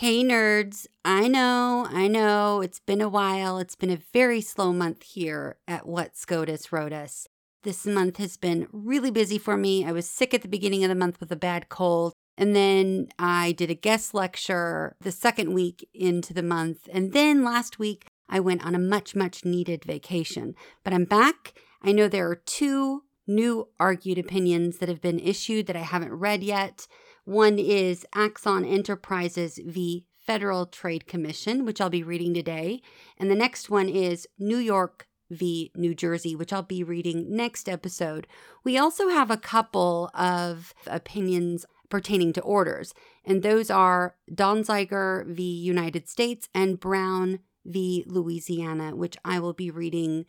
Hey, nerds. I know, I know, it's been a while. It's been a very slow month here at What SCOTUS Wrote Us. This month has been really busy for me. I was sick at the beginning of the month with a bad cold. And then I did a guest lecture the second week into the month. And then last week, I went on a much, much needed vacation. But I'm back. I know there are two new argued opinions that have been issued that I haven't read yet. One is Axon Enterprises v. Federal Trade Commission, which I'll be reading today. And the next one is New York v. New Jersey, which I'll be reading next episode. We also have a couple of opinions pertaining to orders, and those are Donziger v. United States and Brown v. Louisiana, which I will be reading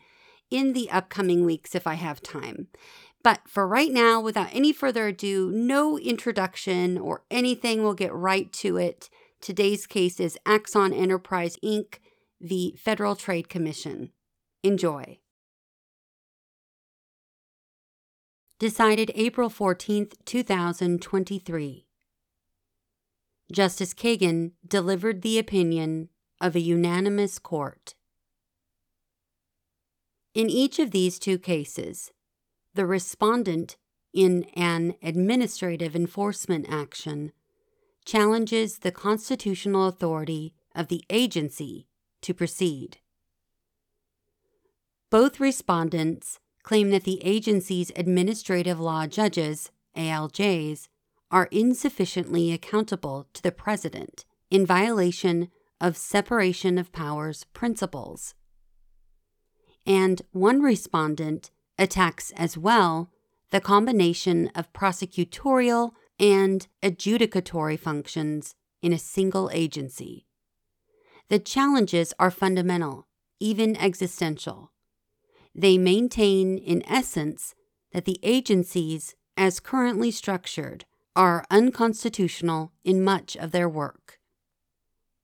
in the upcoming weeks if I have time. But for right now, without any further ado, no introduction or anything, we'll get right to it. Today's case is Axon Enterprise Inc., the Federal Trade Commission. Enjoy. Decided April 14th, 2023. Justice Kagan delivered the opinion of a unanimous court. In each of these two cases, the respondent in an administrative enforcement action challenges the constitutional authority of the agency to proceed. Both respondents claim that the agency's administrative law judges, ALJs, are insufficiently accountable to the President in violation of separation of powers principles. And one respondent attacks as well the combination of prosecutorial and adjudicatory functions in a single agency. The challenges are fundamental, even existential. They maintain, in essence, that the agencies, as currently structured, are unconstitutional in much of their work.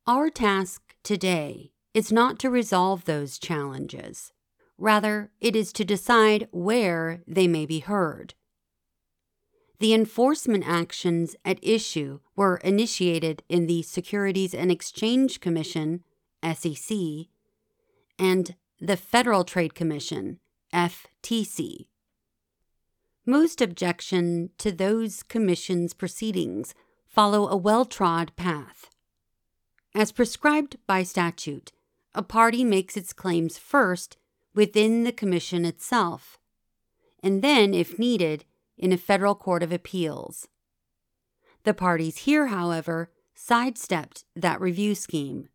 Our task today is not to resolve those challenges. Rather, it is to decide where they may be heard. The enforcement actions at issue were initiated in the Securities and Exchange Commission, SEC, and the Federal Trade Commission, FTC. Most objection to those commissions' proceedings follow a well trod path. As prescribed by statute, a party makes its claims first within the Commission itself, and then, if needed, in a federal court of appeals. The parties here, however, sidestepped that review scheme.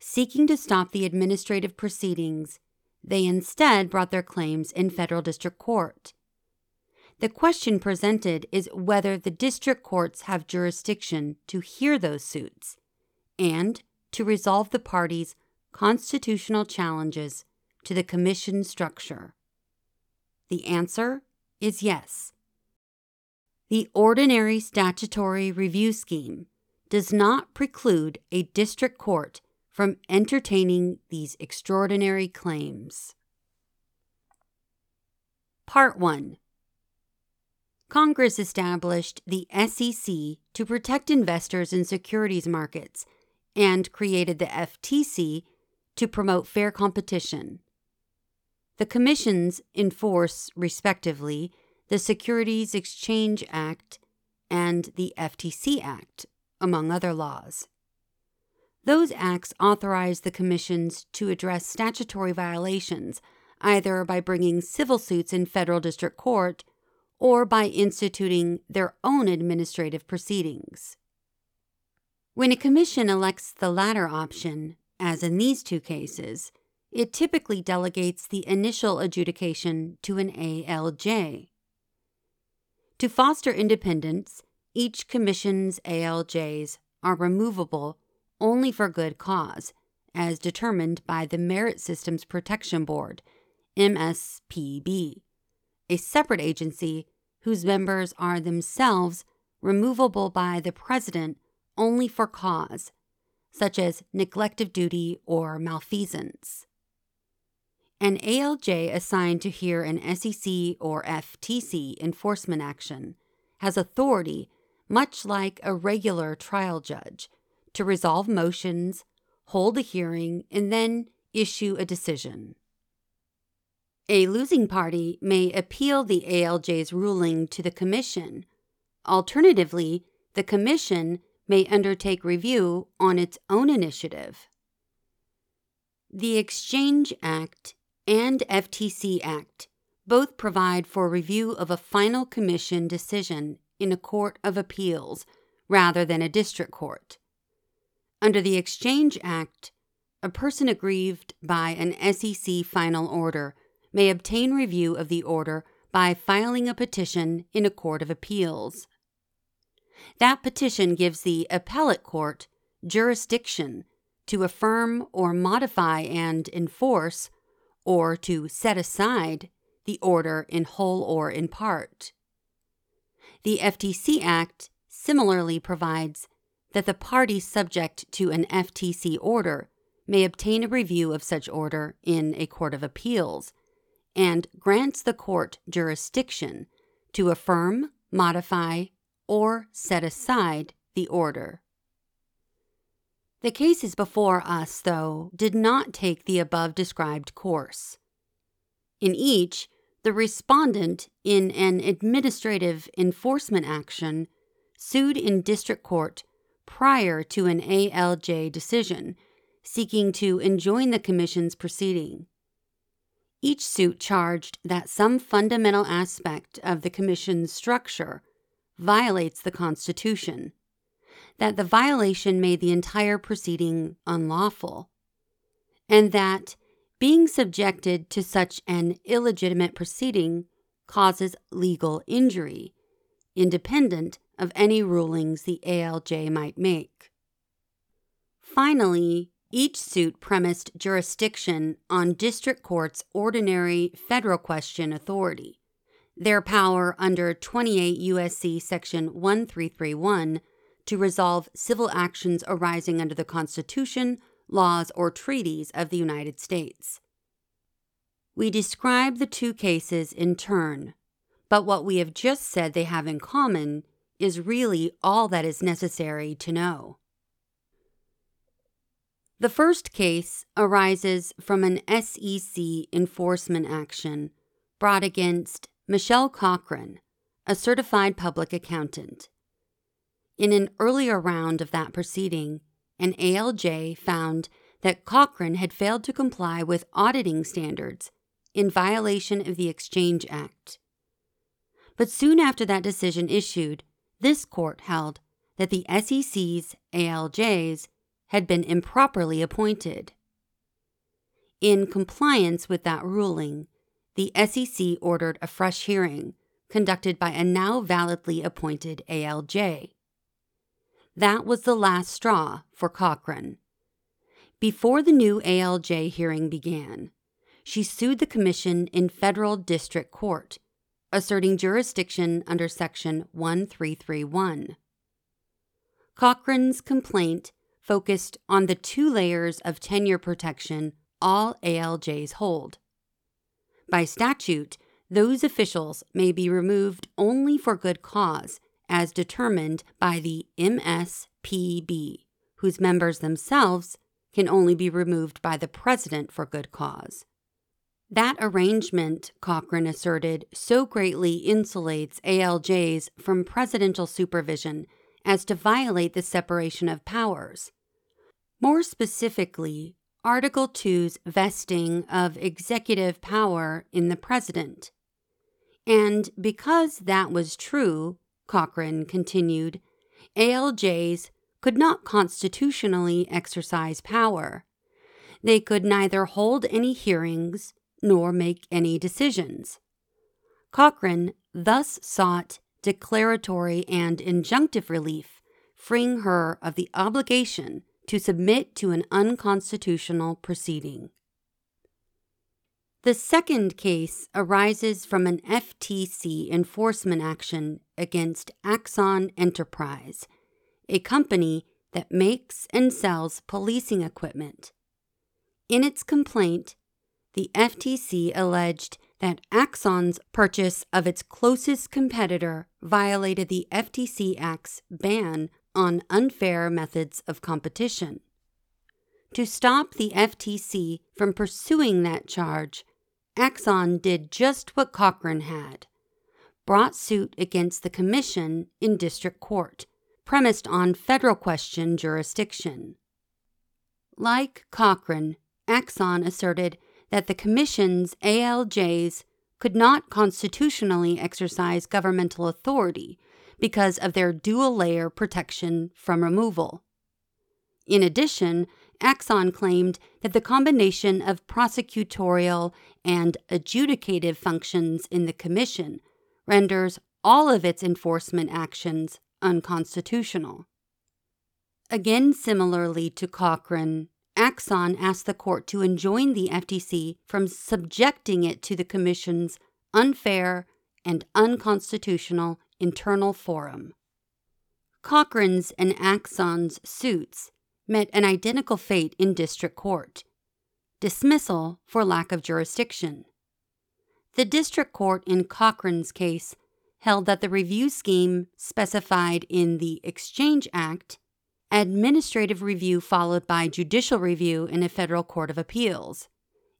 Seeking to stop the administrative proceedings, they instead brought their claims in federal district court. The question presented is whether the district courts have jurisdiction to hear those suits and to resolve the parties' constitutional challenges to the commission structure? The answer is yes. The ordinary statutory review scheme does not preclude a district court from entertaining these extraordinary claims. Part 1 Congress established the SEC to protect investors in securities markets and created the FTC to promote fair competition. The commissions enforce, respectively, the Securities Exchange Act and the FTC Act, among other laws. Those acts authorize the commissions to address statutory violations either by bringing civil suits in federal district court or by instituting their own administrative proceedings. When a commission elects the latter option, as in these two cases, it typically delegates the initial adjudication to an ALJ. To foster independence, each commission's ALJs are removable only for good cause, as determined by the Merit Systems Protection Board, MSPB, a separate agency whose members are themselves removable by the President only for cause, such as neglect of duty or malfeasance. An ALJ assigned to hear an SEC or FTC enforcement action has authority, much like a regular trial judge, to resolve motions, hold a hearing, and then issue a decision. A losing party may appeal the ALJ's ruling to the Commission. Alternatively, the Commission may undertake review on its own initiative. The Exchange Act and FTC Act both provide for review of a final Commission decision in a court of appeals rather than a district court. Under the Exchange Act, a person aggrieved by an SEC final order may obtain review of the order by filing a petition in a court of appeals. That petition gives the appellate court jurisdiction to affirm or modify and enforce, or to set aside, the order in whole or in part. The FTC Act similarly provides that the party subject to an FTC order may obtain a review of such order in a court of appeals and grants the court jurisdiction to affirm, modify, or set aside the order. The cases before us, though, did not take the above described course. In each, the respondent, in an administrative enforcement action, sued in district court prior to an ALJ decision, seeking to enjoin the Commission's proceeding. Each suit charged that some fundamental aspect of the Commission's structure violates the Constitution, that the violation made the entire proceeding unlawful, and that being subjected to such an illegitimate proceeding causes legal injury, independent of any rulings the ALJ might make. Finally, each suit premised jurisdiction on district court's ordinary federal question authority, their power under 28 U.S.C. Section 1331 to resolve civil actions arising under the Constitution, laws, or treaties of the United States. We describe the two cases in turn, but what we have just said they have in common is really all that is necessary to know. The first case arises from an SEC enforcement action brought against Michelle Cochran, a certified public accountant. In an earlier round of that proceeding, an ALJ found that Cochran had failed to comply with auditing standards in violation of the Exchange Act. But soon after that decision issued, this court held that the SEC's ALJs had been improperly appointed. In compliance with that ruling, the SEC ordered a fresh hearing conducted by a now validly appointed ALJ. That was the last straw for Cochran. Before the new ALJ hearing began, she sued the Commission in federal district court, asserting jurisdiction under Section 1331. Cochran's complaint focused on the two layers of tenure protection all ALJs hold. By statute, those officials may be removed only for good cause, as determined by the MSPB, whose members themselves can only be removed by the President for good cause. That arrangement, Cochran asserted, so greatly insulates ALJs from presidential supervision as to violate the separation of powers. More specifically, Article 2's vesting of executive power in the president. And because that was true, Cochran continued, ALJs could not constitutionally exercise power. They could neither hold any hearings nor make any decisions. Cochran thus sought declaratory and injunctive relief, freeing her of the obligation to submit to an unconstitutional proceeding. The second case arises from an FTC enforcement action against Axon Enterprise, a company that makes and sells policing equipment. In its complaint, the FTC alleged that Axon's purchase of its closest competitor violated the FTC Act's ban on unfair methods of competition. To stop the FTC from pursuing that charge, Axon did just what Cochran had brought suit against the Commission in district court, premised on federal question jurisdiction. Like Cochran, Axon asserted that the Commission's ALJs could not constitutionally exercise governmental authority because of their dual layer protection from removal. In addition, Axon claimed that the combination of prosecutorial and adjudicative functions in the Commission renders all of its enforcement actions unconstitutional. Again, similarly to Cochran, Axon asked the court to enjoin the FTC from subjecting it to the Commission's unfair and unconstitutional internal forum. Cochran's and Axon's suits met an identical fate in district court dismissal for lack of jurisdiction. The district court in Cochran's case held that the review scheme specified in the Exchange Act, administrative review followed by judicial review in a federal court of appeals,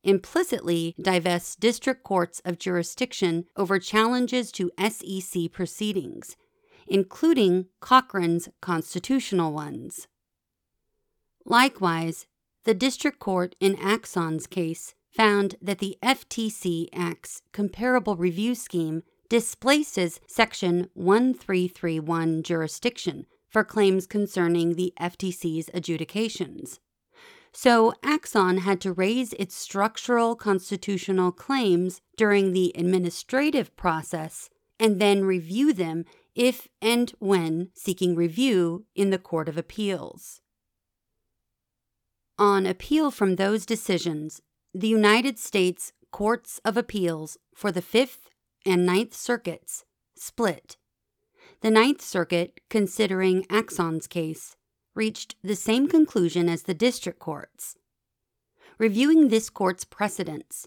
implicitly divests district courts of jurisdiction over challenges to SEC proceedings, including Cochran's constitutional ones. Likewise, the district court in Axon's case found that the FTC Act's comparable review scheme displaces Section 1331 jurisdiction for claims concerning the FTC's adjudications. So Axon had to raise its structural constitutional claims during the administrative process and then review them if and when seeking review in the Court of Appeals. On appeal from those decisions, the United States Courts of Appeals for the Fifth and Ninth Circuits split. The Ninth Circuit, considering Axon's case, reached the same conclusion as the district courts. Reviewing this court's precedents,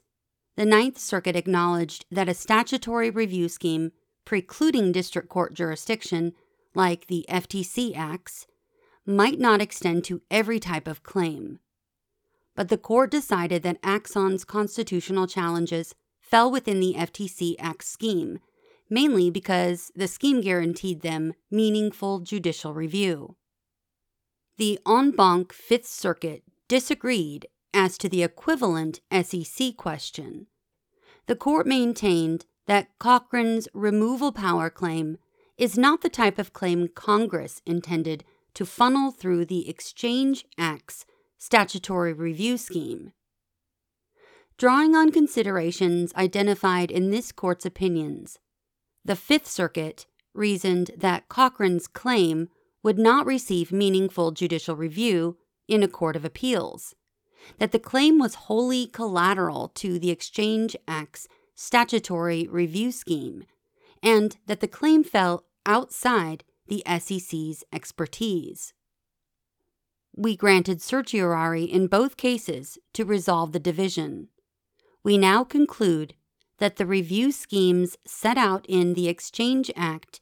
the Ninth Circuit acknowledged that a statutory review scheme precluding district court jurisdiction, like the FTC Acts, might not extend to every type of claim. But the court decided that Axon's constitutional challenges fell within the FTC Act scheme, mainly because the scheme guaranteed them meaningful judicial review. The en banc Fifth Circuit disagreed as to the equivalent SEC question. The court maintained that Cochran's removal power claim is not the type of claim Congress intended to funnel through the Exchange Act's statutory review scheme. Drawing on considerations identified in this court's opinions, the Fifth Circuit reasoned that Cochran's claim would not receive meaningful judicial review in a court of appeals, that the claim was wholly collateral to the Exchange Act's statutory review scheme, and that the claim fell outside the SEC's expertise. We granted certiorari in both cases to resolve the division we now conclude that the review schemes set out in the Exchange Act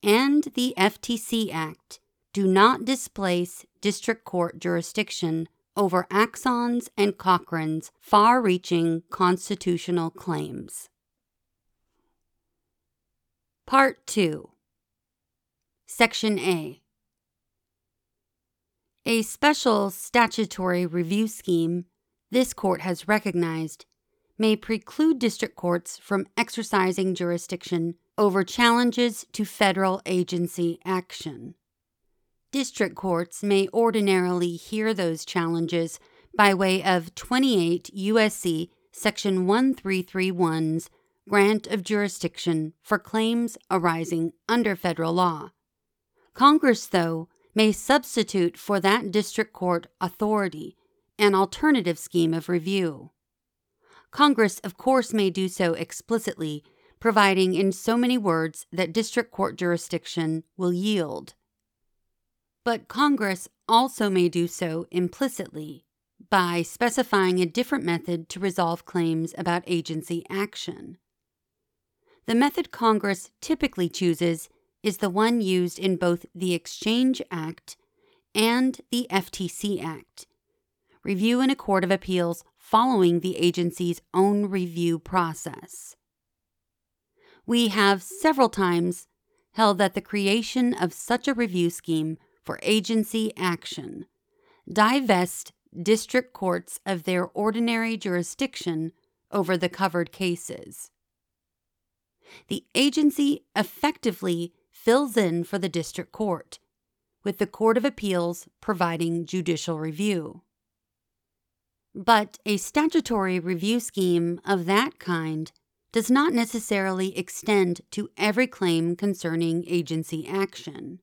and the FTC Act do not displace district court jurisdiction over Axon's and Cochran's far reaching constitutional claims. Part 2 Section A A special statutory review scheme this court has recognized may preclude district courts from exercising jurisdiction over challenges to federal agency action. District courts may ordinarily hear those challenges by way of 28 U.S.C. Section 1331's grant of jurisdiction for claims arising under federal law. Congress, though, may substitute for that district court authority an alternative scheme of review. Congress, of course, may do so explicitly, providing in so many words that district court jurisdiction will yield. But Congress also may do so implicitly by specifying a different method to resolve claims about agency action. The method Congress typically chooses is the one used in both the Exchange Act and the FTC Act. Review in a court of appeals following the agency's own review process. We have several times held that the creation of such a review scheme for agency action divest district courts of their ordinary jurisdiction over the covered cases. The agency effectively fills in for the district court, with the Court of Appeals providing judicial review. But a statutory review scheme of that kind does not necessarily extend to every claim concerning agency action.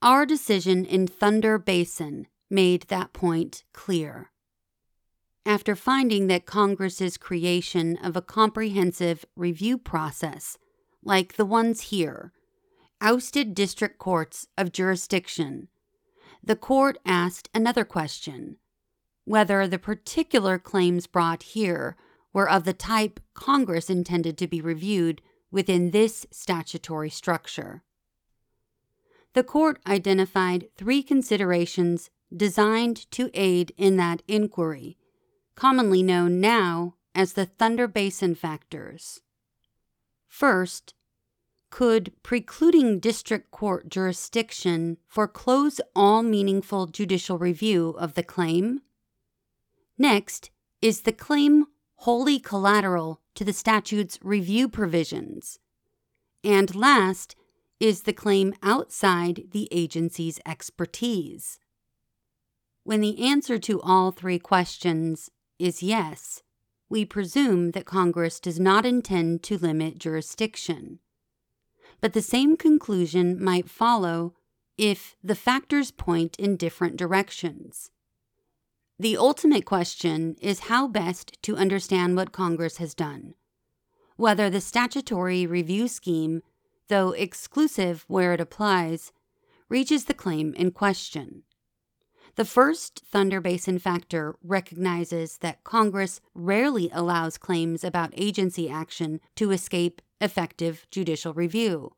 Our decision in Thunder Basin made that point clear. After finding that Congress's creation of a comprehensive review process, like the ones here, ousted district courts of jurisdiction, the court asked another question whether the particular claims brought here were of the type Congress intended to be reviewed within this statutory structure. The court identified three considerations designed to aid in that inquiry, commonly known now as the Thunder Basin factors. First, could precluding district court jurisdiction foreclose all meaningful judicial review of the claim? Next, is the claim wholly collateral to the statute's review provisions? And last, is the claim outside the agency's expertise? When the answer to all three questions is yes, we presume that Congress does not intend to limit jurisdiction. But the same conclusion might follow if the factors point in different directions. The ultimate question is how best to understand what Congress has done. Whether the statutory review scheme, though exclusive where it applies, reaches the claim in question. The first Thunder Basin factor recognizes that Congress rarely allows claims about agency action to escape effective judicial review.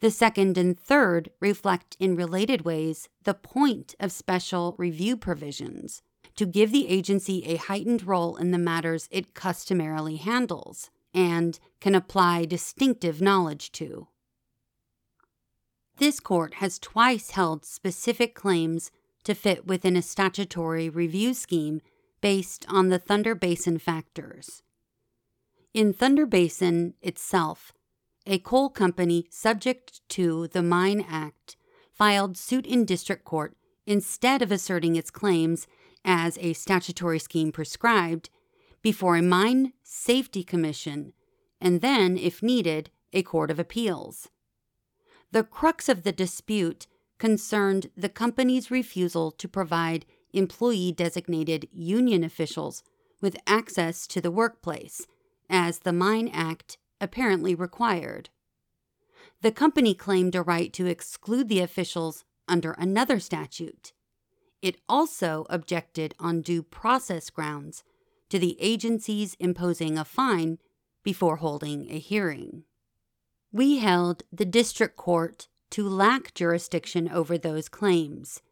The second and third reflect in related ways the point of special review provisions to give the agency a heightened role in the matters it customarily handles and can apply distinctive knowledge to. This court has twice held specific claims to fit within a statutory review scheme based on the Thunder Basin factors. In Thunder Basin itself, a coal company subject to the Mine Act filed suit in district court instead of asserting its claims as a statutory scheme prescribed before a Mine Safety Commission and then, if needed, a Court of Appeals. The crux of the dispute concerned the company's refusal to provide employee designated union officials with access to the workplace, as the Mine Act apparently required. The company claimed a right to exclude the officials under another statute. It also objected on due process grounds to the agency's imposing a fine before holding a hearing. We held the district court to lack jurisdiction over those claims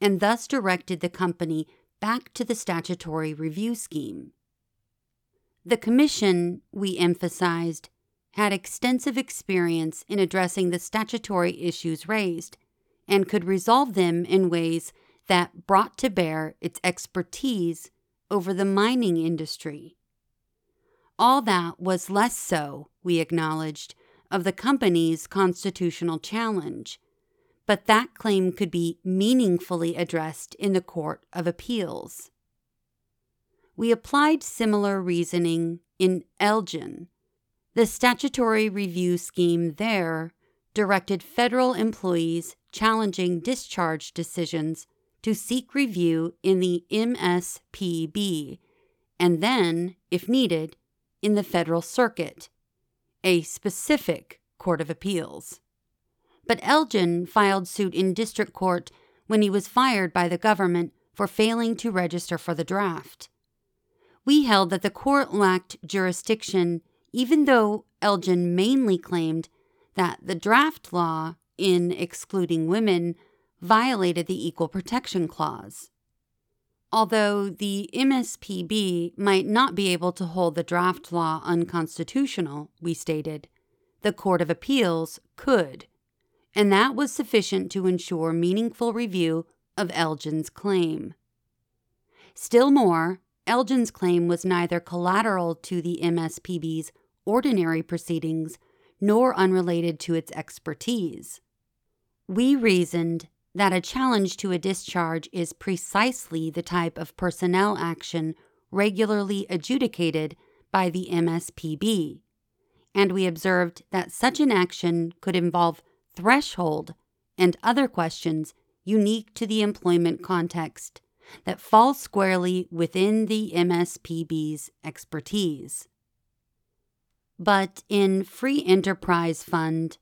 and thus directed the company back to the statutory review scheme. The Commission, we emphasized, had extensive experience in addressing the statutory issues raised and could resolve them in ways that brought to bear its expertise over the mining industry. All that was less so, we acknowledged, of the company's constitutional challenge, but that claim could be meaningfully addressed in the Court of Appeals. We applied similar reasoning in Elgin the statutory review scheme there directed federal employees challenging discharge decisions to seek review in the MSPB and then, if needed, in the Federal Circuit, a specific Court of Appeals. But Elgin filed suit in district court when he was fired by the government for failing to register for the draft. We held that the court lacked jurisdiction even though Elgin mainly claimed that the draft law, in excluding women, violated the Equal Protection Clause. Although the MSPB might not be able to hold the draft law unconstitutional, we stated, the Court of Appeals could, and that was sufficient to ensure meaningful review of Elgin's claim. Still more, Elgin's claim was neither collateral to the MSPB's ordinary proceedings nor unrelated to its expertise. We reasoned that a challenge to a discharge is precisely the type of personnel action regularly adjudicated by the MSPB, and we observed that such an action could involve threshold and other questions unique to the employment context that fall squarely within the MSPB's expertise. But in Free Enterprise Fund,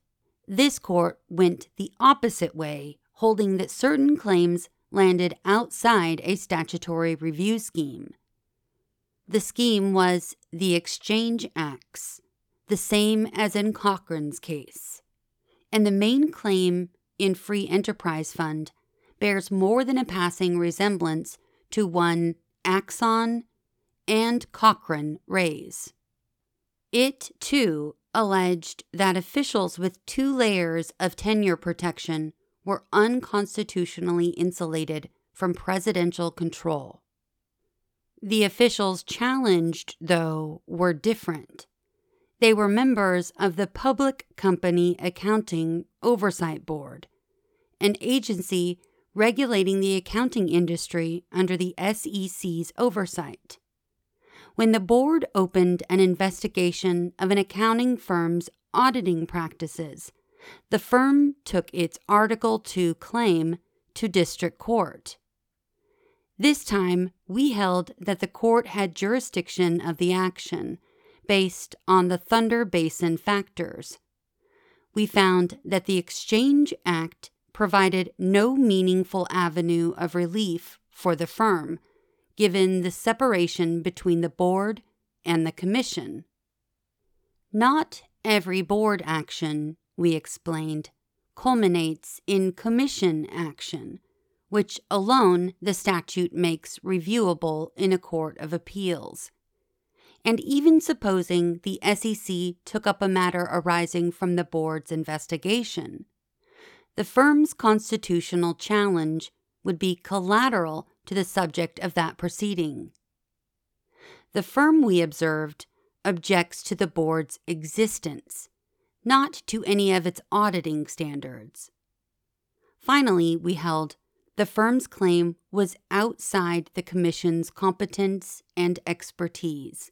this court went the opposite way holding that certain claims landed outside a statutory review scheme. The scheme was the Exchange Acts, the same as in Cochran's case. And the main claim in Free Enterprise Fund bears more than a passing resemblance to one Axon and Cochran raise. It, too, alleged that officials with two layers of tenure protection were unconstitutionally insulated from presidential control. The officials challenged, though, were different. They were members of the Public Company Accounting Oversight Board, an agency regulating the accounting industry under the SEC's oversight. When the board opened an investigation of an accounting firm's auditing practices, the firm took its Article II claim to district court. This time, we held that the court had jurisdiction of the action based on the Thunder Basin factors. We found that the Exchange Act provided no meaningful avenue of relief for the firm, given the separation between the board and the commission. Not every board action we explained, culminates in commission action, which alone the statute makes reviewable in a court of appeals. And even supposing the SEC took up a matter arising from the board's investigation, the firm's constitutional challenge would be collateral to the subject of that proceeding. The firm, we observed, objects to the board's existence not to any of its auditing standards. Finally, we held the firm's claim was outside the Commission's competence and expertise.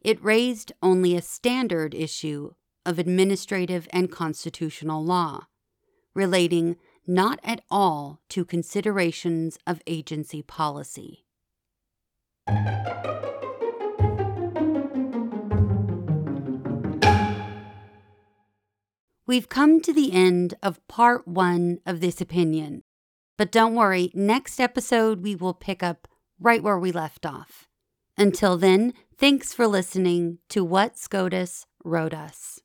It raised only a standard issue of administrative and constitutional law, relating not at all to considerations of agency policy. We've come to the end of part one of this opinion. But don't worry, next episode we will pick up right where we left off. Until then, thanks for listening to What SCOTUS Wrote Us.